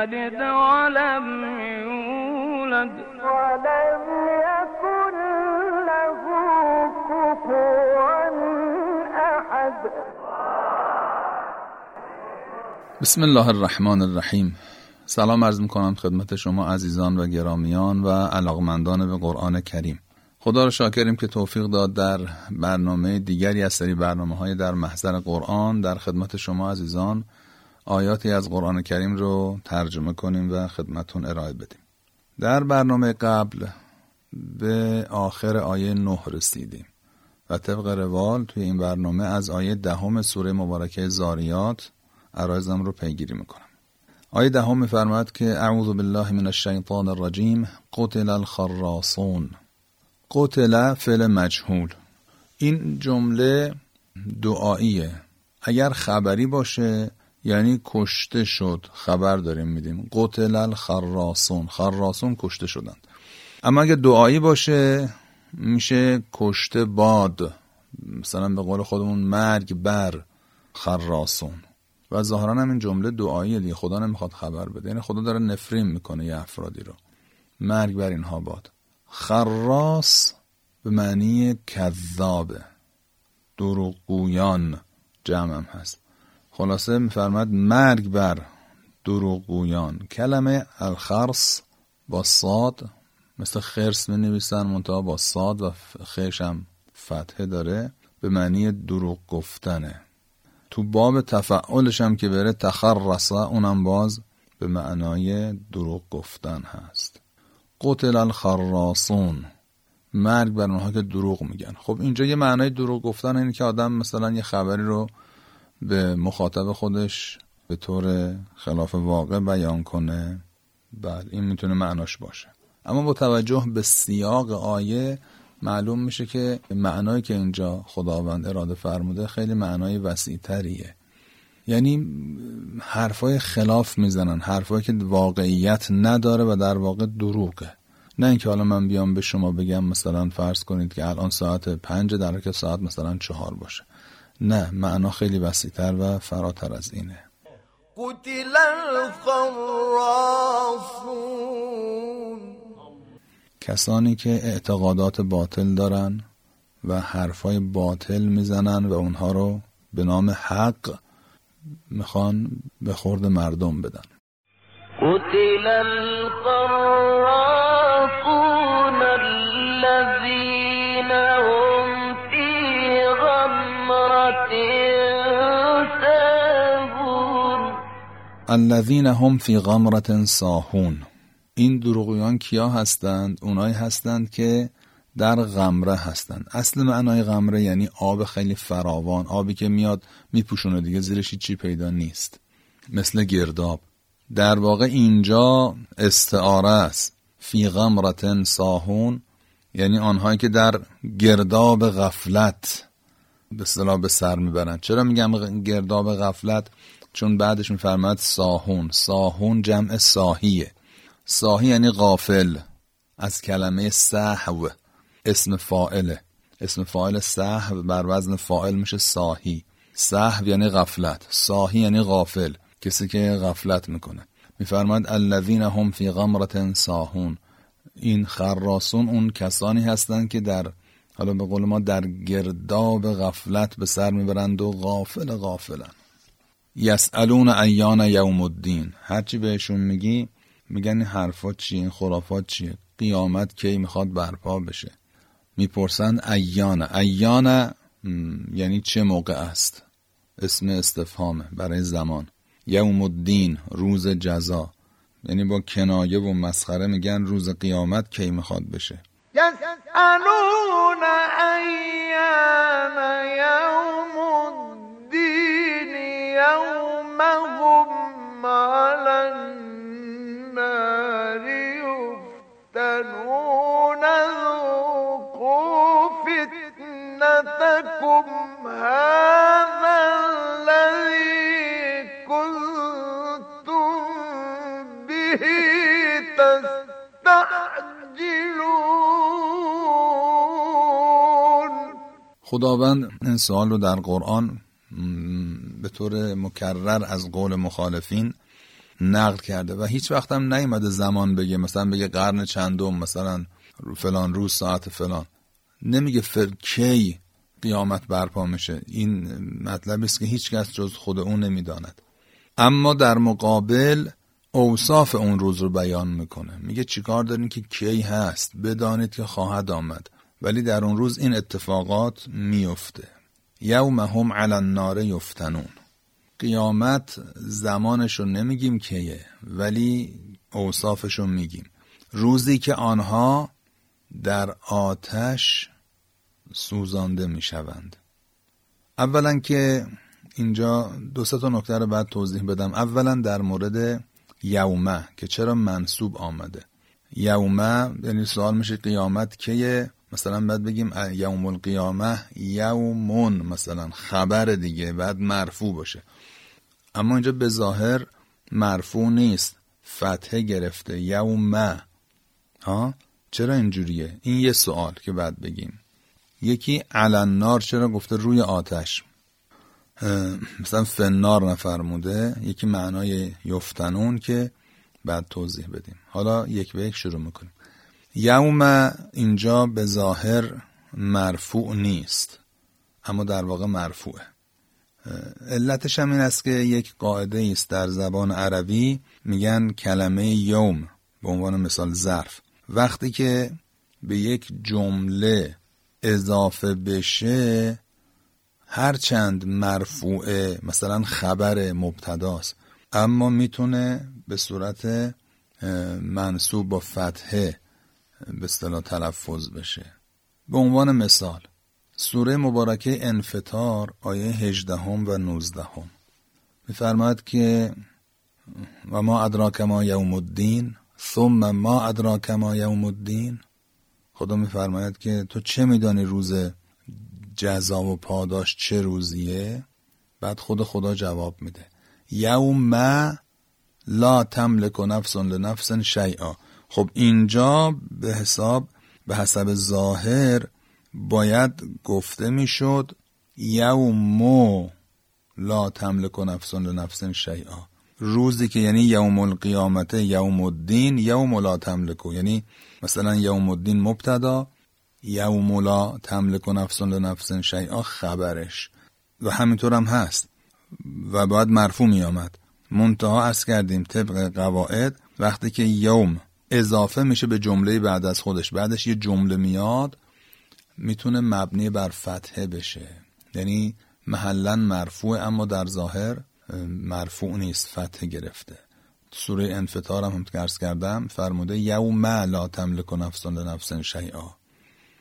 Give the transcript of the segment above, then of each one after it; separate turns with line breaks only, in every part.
يلد ولم يولد. ولم يكن له كفوا
احد بسم الله الرحمن الرحیم. سلام عرض می‌کنم خدمت شما عزیزان و گرامیان و علاقمندان به قرآن کریم. خدا رو شاکریم که توفیق داد در برنامه دیگری از سری برنامه های در محضر قرآن در خدمت شما عزیزان آیاتی از قرآن کریم رو ترجمه کنیم و خدمتون ارائه بدیم. در برنامه قبل به آخر آیه نه رسیدیم و طبق روال توی این برنامه از آیه دهم سوره مبارکه زاریات عرایزم رو پیگیری می‌کنم. آیه دهم میفرماد که اعوذ بالله من الشیطان الرجیم قتل الخراصون. قتل فعل مجهول. این جمله دعاییه. اگر خبری باشه یعنی کشته شد. خبر داریم میدیم. قتل الخراسون. خراسون کشته شدند. اما اگه دعایی باشه میشه کشته باد. مثلا به قول خودمون مرگ بر خراسون. و ظاهرا هم این جمله دعایی دیگه. خدا نمی‌خواد خبر بده. یعنی خدا داره نفرین می‌کنه یه افرادی رو. مرگ بر اینها باد. خراس به معنی کذابه. دروغگویان جمعم هست. خلاصه میفرمد مرگ بر دروغگویان. کلمه الخرس با صاد مثل خرس می نویسن منتها با صاد و خیش هم فتحه داره به معنی دروغ گفتنه. تو باب تفعولش هم که بره تخرصه اونم باز به معنای دروغ گفتن هست. قتل الخراسون. مرگ بر اونها که دروغ میگن. خب اینجا یه معنای دروغ گفتن اینه که آدم مثلا یه خبری رو به مخاطب خودش به طور خلاف واقع بیان کنه. بله این می‌تونه معناش باشه. اما با توجه به سیاق آیه معلوم میشه که معنایی که اینجا خداوند اراده فرموده خیلی معنای وسیع تریه یعنی حرفای خلاف می‌زنن حرفایی که واقعیت نداره و در واقع دروغه. نه اینکه حالا من بیام به شما بگم مثلا فرض کنید که الان ساعت پنج در که ساعت مثلا چهار باشه. نه معنا خیلی وسیعتر و فراتر از اینه. قتل کسانی که اعتقادات باطل دارن و حرفای باطل می‌زنن و اونها رو به نام حق می‌خوان به خورد مردم بدن. قتل القرافون الذين هم في غمرة ساهون. این دروغیان کیا هستند؟ اونایی هستند که در غمره هستند. اصل معنای غمره یعنی آب خیلی فراوان آبی که میاد میپوشونه دیگه زیرش چی پیدا نیست. مثل گرداب. در واقع اینجا استعاره است. فی غمرتن ساهون یعنی آنهایی که در گرداب غفلت به صلاح به سر می‌برند چرا میگم گرداب غفلت؟ چون بعدش میفرماد ساهون. ساهون جمع ساهیه. ساهی یعنی غافل. از کلمه سهو. اسم فائله اسم فاعل سهو بر وزن فائل میشه ساهی. سهو یعنی غفلت. ساهی یعنی غافل. کسی که غفلت می‌کنه. میفرماد الذین هم فی غمرت ساهون. این خراسون اون کسانی هستند که در حالا به قول ما در گرداب غفلت به سر می‌برند و غافل غافلن. یسالون ایان یوم الدین. هرچی بهشون میگی میگن این حرفات چیه این خرافات چیه؟ قیامت کی می‌خواد برپا بشه؟ می‌پرسند ایان. ایان یعنی چه موقع است؟ اسم استفهامه برای زمان. یوم الدین روز جزا. یعنی با کنایه و مسخره میگن روز قیامت کی می‌خواد بشه.
یسالون ایان یوم على النار يفتنون ذوقوا هذا الذي كنتم به
خداوند انسان رو در قرآن طور مکرر از قول مخالفین نقل کرده و هیچ وقت هم نیومده زمان بگه مثلا بگه قرن چندم مثلا فلان روز ساعت فلان. نمیگه فر کی قیامت برپا میشه. این مطلب است که هیچ کس جز خود اون نمی‌داند. اما در مقابل اوصاف اون روز رو بیان می‌کنه. میگه چیکار دارین که کی هست؟ بدانید که خواهد آمد. ولی در اون روز این اتفاقات میفته. یوم هم علی النار یفتنون. قیامت زمانش رو نمیگیم کیه ولی اوصافش رو میگیم. روزی که آنها در آتش سوزانده می‌شوند. اولا که اینجا دو تا نکته رو بعد توضیح بدم. اولا در مورد یومه که چرا منصوب آمده؟ یومه یعنی سوال میشه قیامت کیه؟ مثلا بعد بگیم یوم القیامه یومون مثلا خبر دیگه بعد مرفوع باشه. اما اینجا به ظاهر مرفوع نیست. فتحه گرفته یومه. ها؟ چرا اینجوریه؟ این یه سوال که بعد بگیم. یکی علنار چرا گفته روی آتش؟ مثلا فنار نفرموده یکی معنای یفتنون که بعد توضیح بدیم. حالا یک به یک شروع می‌کنیم. یوم اینجا به ظاهر مرفوع نیست اما در واقع مرفوعه. علتش هم این است که یک قاعده است در زبان عربی میگن کلمه یوم به عنوان مثال ظرف. وقتی که به یک جمله اضافه بشه هرچند مرفوعه مثلا خبر مبتداست اما می‌تونه به صورت منصوب با فتحه به اصطلاح تلفظ بشه. به عنوان مثال سوره مبارکه انفطار آیه 18 و 19 هم میفرماید که و ما ادراک ما یوم الدین ثم ما ادراک ما یوم الدین. خدا میفرماید که تو چه میدانی روز جزا و پاداش چه روزیه؟ بعد خود خدا جواب میده. یوم لا تملک نفس لنفس شیئا. خب اینجا به حساب به حسب ظاهر باید گفته می‌شد یومو لا تملک نفس لنفس شیئا. روزی که یعنی یوم القیامت یوم الدین یوم لا تملکو یعنی مثلا یوم الدین مبتدا یوم لا تملک نفس لنفس شیئا خبرش. و همینطور هم هست. و باید مرفوع می آمد منتها از کردیم طبق قواعد وقتی که یوم اضافه میشه به جمله بعد از خودش. بعدش یه جمله میاد می‌تونه مبنی بر فتحه بشه. یعنی محلا مرفوع اما در ظاهر مرفوع نیست فتحه گرفته. سوره انفطار هم هم کردم فرموده یوم لا تملک نفس لنفس شیئا.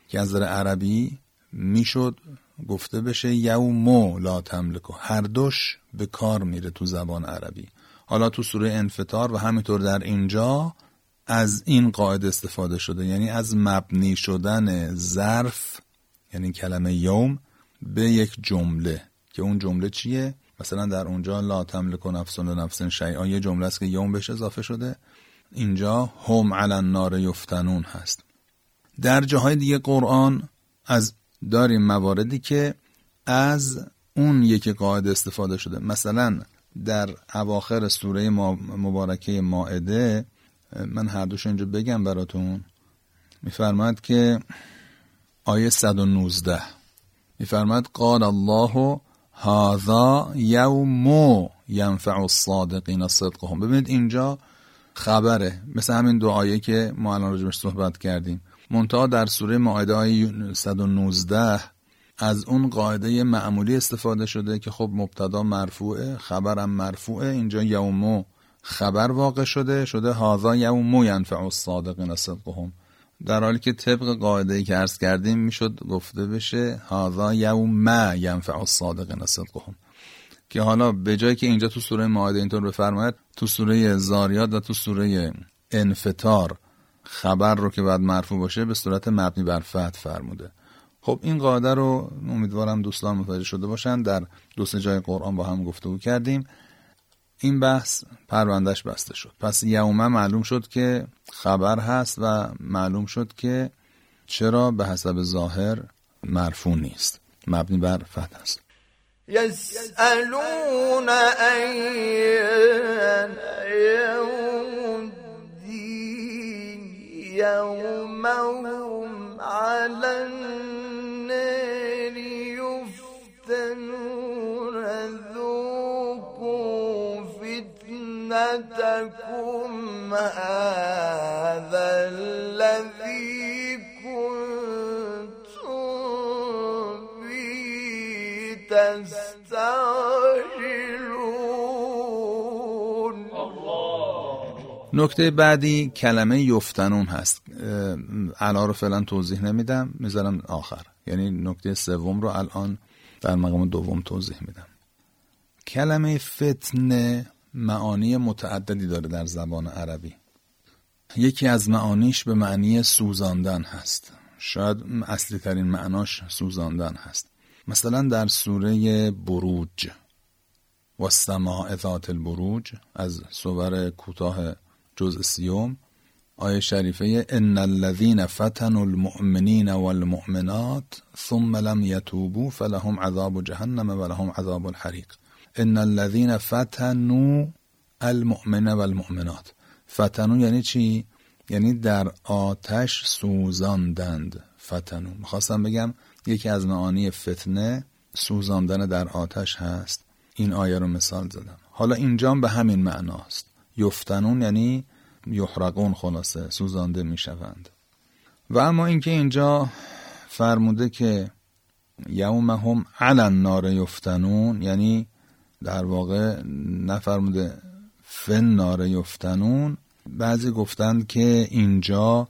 که از عربی می‌شد گفته بشه یومو لا تملکو. هر دوش به کار میره تو زبان عربی. حالا تو سوره انفطار و همینطور در اینجا از این قاعده استفاده شده. یعنی از مبنی شدن ظرف یعنی کلمه یوم به یک جمله. که اون جمله چیه؟ مثلا در اونجا لا تملک نفس نفس شیئا یه جمله است که یوم بهش اضافه شده. اینجا هم علی النار یفتنون هست. در جاهای دیگه قرآن از داریم مواردی که از اون یکی قاعده استفاده شده. مثلا در اواخر سوره مبارکه ماعده من هر دوش اینجا بگم براتون. میفرماد که آیه 119 میفرماد قال الله هذا یوم ینفع الصادقین صدقهم. ببینید اینجا خبره. مثل همین آیه که ما الان راجبش صحبت کردیم. منتها در سوره ماعده آیه 119 از اون قاعده معمولی استفاده شده که خب مبتدا مرفوعه خبرم مرفوعه اینجا یومو خبر واقع شده شده هازا یومو ینفع الصادقین صدقهم. در حالی که طبق قاعده ای که عرض کردیم می‌شد گفته بشه هازا یوم ینفع الصادقین صدقهم. که حالا به جای که اینجا تو سوره ماعده اینطور بفرماید تو سوره زاریات و تو سوره انفطار خبر رو که بعد مرفوع باشه به صورت مبنی بر فتح فرموده. خب این قاعده رو امیدوارم دوستان متوجه شده باشن. در دو سه جای قرآن با هم گفتگو کردیم. این بحث پروندهش بسته شد. پس یومه معلوم شد که خبر هست و معلوم شد که چرا به حسب ظاهر مرفوع نیست. مبنی بر فتح است.
یسألون این یوم دین یوم هم هذا الذي كنتم به تستعجلون
نکته بعدی کلمه یفتنون هست. علا رو فعلا توضیح نمیدم می‌ذارم آخر. یعنی نکته سوم رو الان در مقام دوم توضیح میدم. کلمه فتنه معانی متعددی داره در زبان عربی. یکی از معانیش به معنی سوزاندن هست. شاید اصلی ترین معناش سوزاندن هست. مثلا در سوره بروج. و سماع ذات البروج از سور کوتاه جزء سیوم آیه شریفه ان الذين فتنوا المؤمنین والمؤمنات ثم لم يتوبوا فلهم عذاب جهنم ولهم عذاب الحریق. ان الذين فتنوا المؤمن والمؤمنات. فتنوا یعنی چی؟ یعنی در آتش سوزاندند. فتنو. می‌خواستم بگم یکی از معانی فتنه سوزاندن در آتش هست. این آیه رو مثال زدم. حالا اینجا به همین معناست. یفتنون یعنی یحرقون خلاصه سوزانده می‌شوند. و اما اینکه اینجا فرموده که یوم هم علن نار یفتنون یعنی در واقع نفرموده فن نار یفتنون. بعضی گفتند که اینجا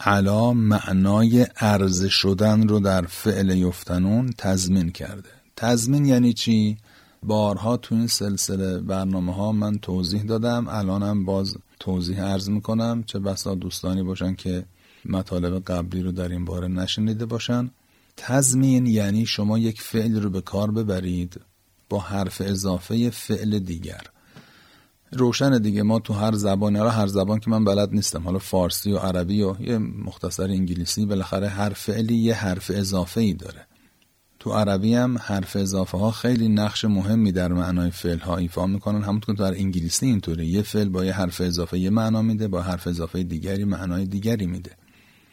علا معنای عرض شدن رو در فعل یفتنون تضمین کرده. تضمین یعنی چی؟ بارها تو این سلسله برنامه ها من توضیح دادم الانم باز توضیح عرض می‌کنم. چه بسا دوستانی باشن که مطالب قبلی رو در این باره نشنیده باشن. تضمین یعنی شما یک فعل رو به کار ببرید. با حرف اضافه فعل دیگر. روشن دیگه ما تو هر زبان حالا هر زبان که من بلد نیستم حالا فارسی و عربی و یه مختصر انگلیسی بالاخره هر فعلی یه حرف اضافه ای داره. تو عربی هم حرف اضافه ها خیلی نقش مهمی در معنای فعل ها ایفا می‌کنن. همونطور که در انگلیسی اینطوره یه فعل با یه حرف اضافه یه معنا میده با حرف اضافه دیگری معنای دیگری میده.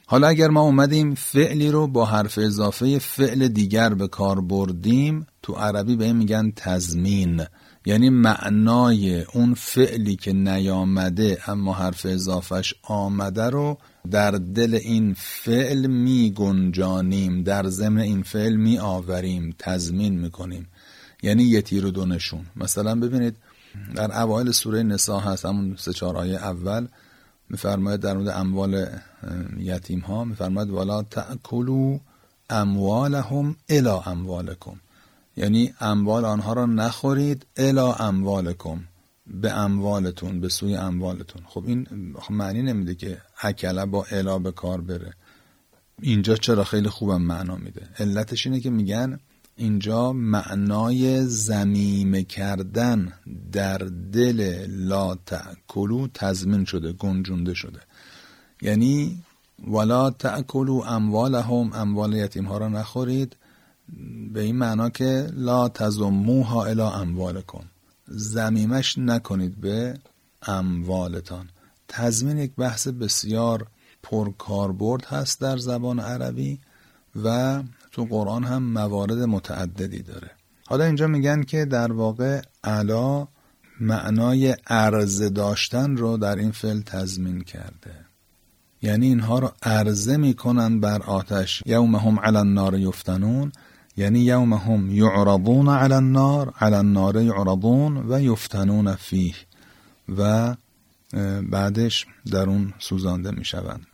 حالا اگر ما اومدیم فعلی رو با حرف اضافه فعل دیگر به کار بردیم تو عربی به این میگن تضمین. یعنی معنای اون فعلی که نیامده اما حرف اضافش آمده رو در دل این فعل می گنجانیم در ضمن این فعل می آوریم تضمین می‌کنیم. یعنی یه تیر و دو مثلا ببینید در اوایل سوره نسا هست همون سه چهار آیه اول. میفرماید در مورد اموال یتیم ها میفرماید ولا تأکلوا اموالهم الی اموالکم. یعنی اموال آنها را نخورید الا اموالکم به اموالتون به سوی اموالتون. خب این معنی نمیده که اکله با الا به کار بره. اینجا چرا خیلی خوبم معنا میده. علتش اینه که میگن اینجا معنای زمیم کردن در دل لا تأکلو تضمین شده گنجونده شده. یعنی ولا تأکلو اموالهم اموال یتیم ها را نخورید. به این معنا که لا تزموها الی اموالکم. زمیمش نکنید به اموالتان. تضمین یک بحث بسیار پرکاربرد هست در زبان عربی و تو قرآن هم موارد متعددی داره. حالا اینجا میگن که در واقع علا معنای عرضه داشتن رو در این فعل تضمین کرده. یعنی اینها رو عرضه می‌کنن بر آتش. یوم هم علی النار یفتنون یعنی یوم هم یعرضون علی النار علی النار یعرضون و یفتنون فیه. و بعدش در اون سوزانده می شوند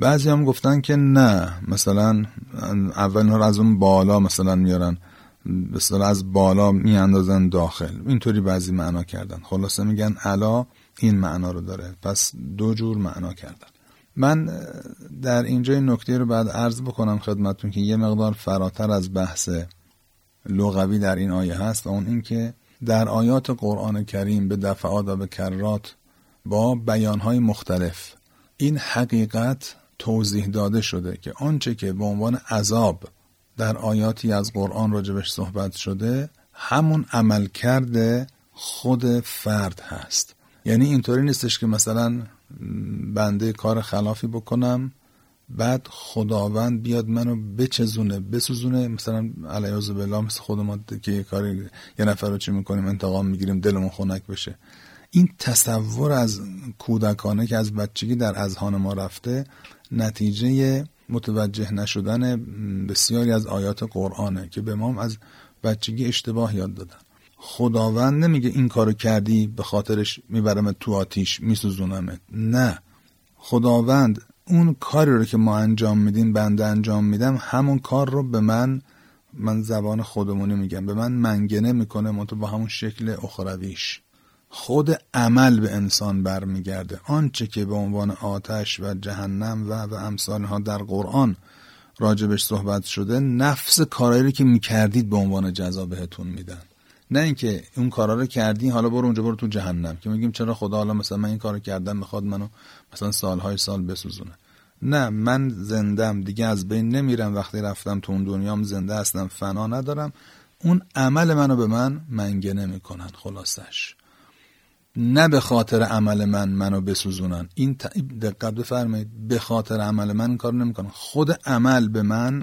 بعضی هم گفتن که نه مثلا اول رو از اون بالا مثلا میارن مثلا از بالا میاندازن داخل. اینطوری بعضی معنا کردن. خلاصه میگن علا این معنا رو داره. پس دو جور معنا کردن. من در اینجا این نکته رو بعد عرض بکنم خدمتون که یه مقدار فراتر از بحث لغوی در این آیه هست و اون اینکه در آیات قرآن کریم به دفعات و به کرات با بیانهای مختلف. این حقیقت توضیح داده شده که آنچه که به عنوان عذاب در آیاتی از قرآن راجبش صحبت شده همون عمل کرده خود فرد هست. یعنی اینطوری نیستش که مثلا بنده کار خلافی بکنم بعد خداوند بیاد منو بچزونه بسوزونه. مثلا علیه بالله مثل خود ما که یه کاری یه نفر رو چی می‌کنیم انتقام می‌گیریم دلمون خنک بشه. این تصور از کودکانه که از بچگی در اذهان ما رفته نتیجه متوجه نشدن بسیاری از آیات قرآنه که به ما از بچگی اشتباه یاد دادن. خداوند نمیگه این کارو کردی به خاطرش می‌برم تو آتیش میسوزونمت. نه. خداوند اون کاری رو که ما انجام میدیم بنده انجام میدم همون کار رو به من من زبان خودمونی میگم به من منگنه می‌کنه منتو با همون شکل اخرویش. خود عمل به انسان برمیگرده. آنچه که به عنوان آتش و جهنم و و امثالها در قرآن راجبش صحبت شده نفس کارایی که می‌کردید به عنوان جزا بهتون میدن. نه اینکه اون کارا رو کردی حالا برو اونجا برو تو جهنم که میگیم چرا خدا حالا مثلا من این کارو کردم می‌خواد منو مثلا سالهای سال بسوزونه. نه من زندم دیگه از بین نمیرم. وقتی رفتم تو اون دنیام زنده هستم فنا ندارم. اون عمل منو به من منگنه می‌کنن خلاصش. نه به خاطر عمل من منو بسوزونن. این دقت بفرمایید. به خاطر عمل من کار نمی‌کنن. خود عمل به من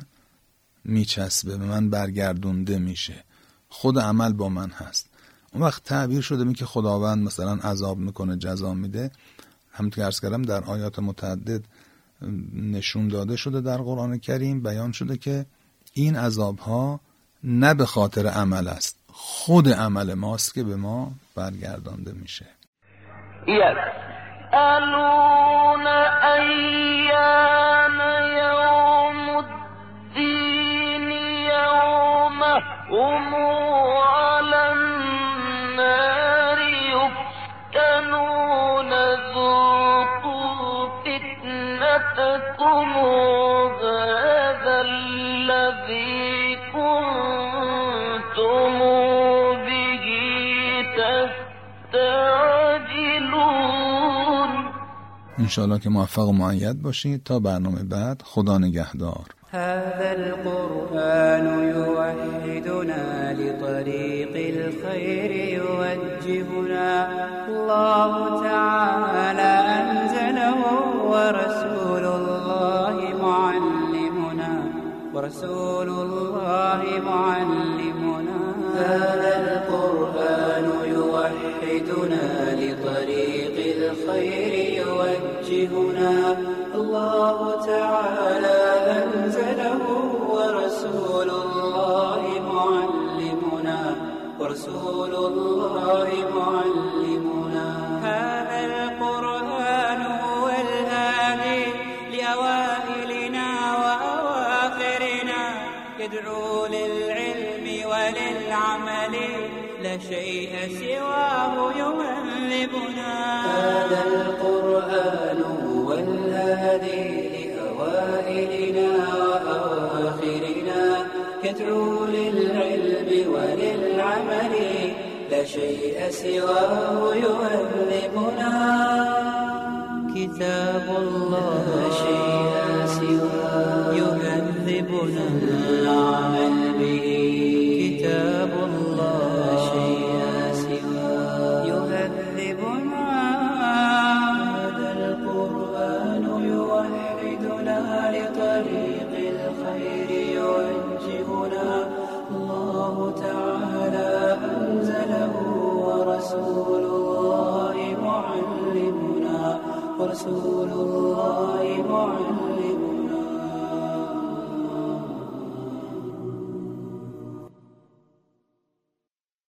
میچسبه. به من برگردونده میشه. خود عمل با من هست. اون وقت تعبیر شده می که خداوند مثلا عذاب می‌کنه جزا میده. همونطور که ارز کردم در آیات متعدد نشون داده شده در قرآن کریم بیان شده که این عذاب ها نه به خاطر عمل است. خود عمل ماست که به ما برگردانده میشه.
یسألون ایان یوم الدین یوم هم على النار یفتنون ذوقوا فتنتكم.
انشاءالله که موفق و معید باشید. تا برنامه بعد خدا نگهدار.
هذا القرآن يوحدنا لطريق الخير يوجهنا. الله تعالى أنزله ورسول الله معلمنا. ورسول الله معلمنا. هذا القرآن يوحدنا لطريق الخير يوجهنا الله تعالى أنزله ورسول الله معلمنا. ورسول الله معلمنا هذا القرآن هو الهادي لأوائلنا وأواخرنا. يدعو للعلم وللعمل. لا شيء سواه يهذبنا هذا القرآن هو الهادي لأوائلنا وأواخرنا يدعو للعلم وللعمل لا شيء سواه يهذبنا كتاب الله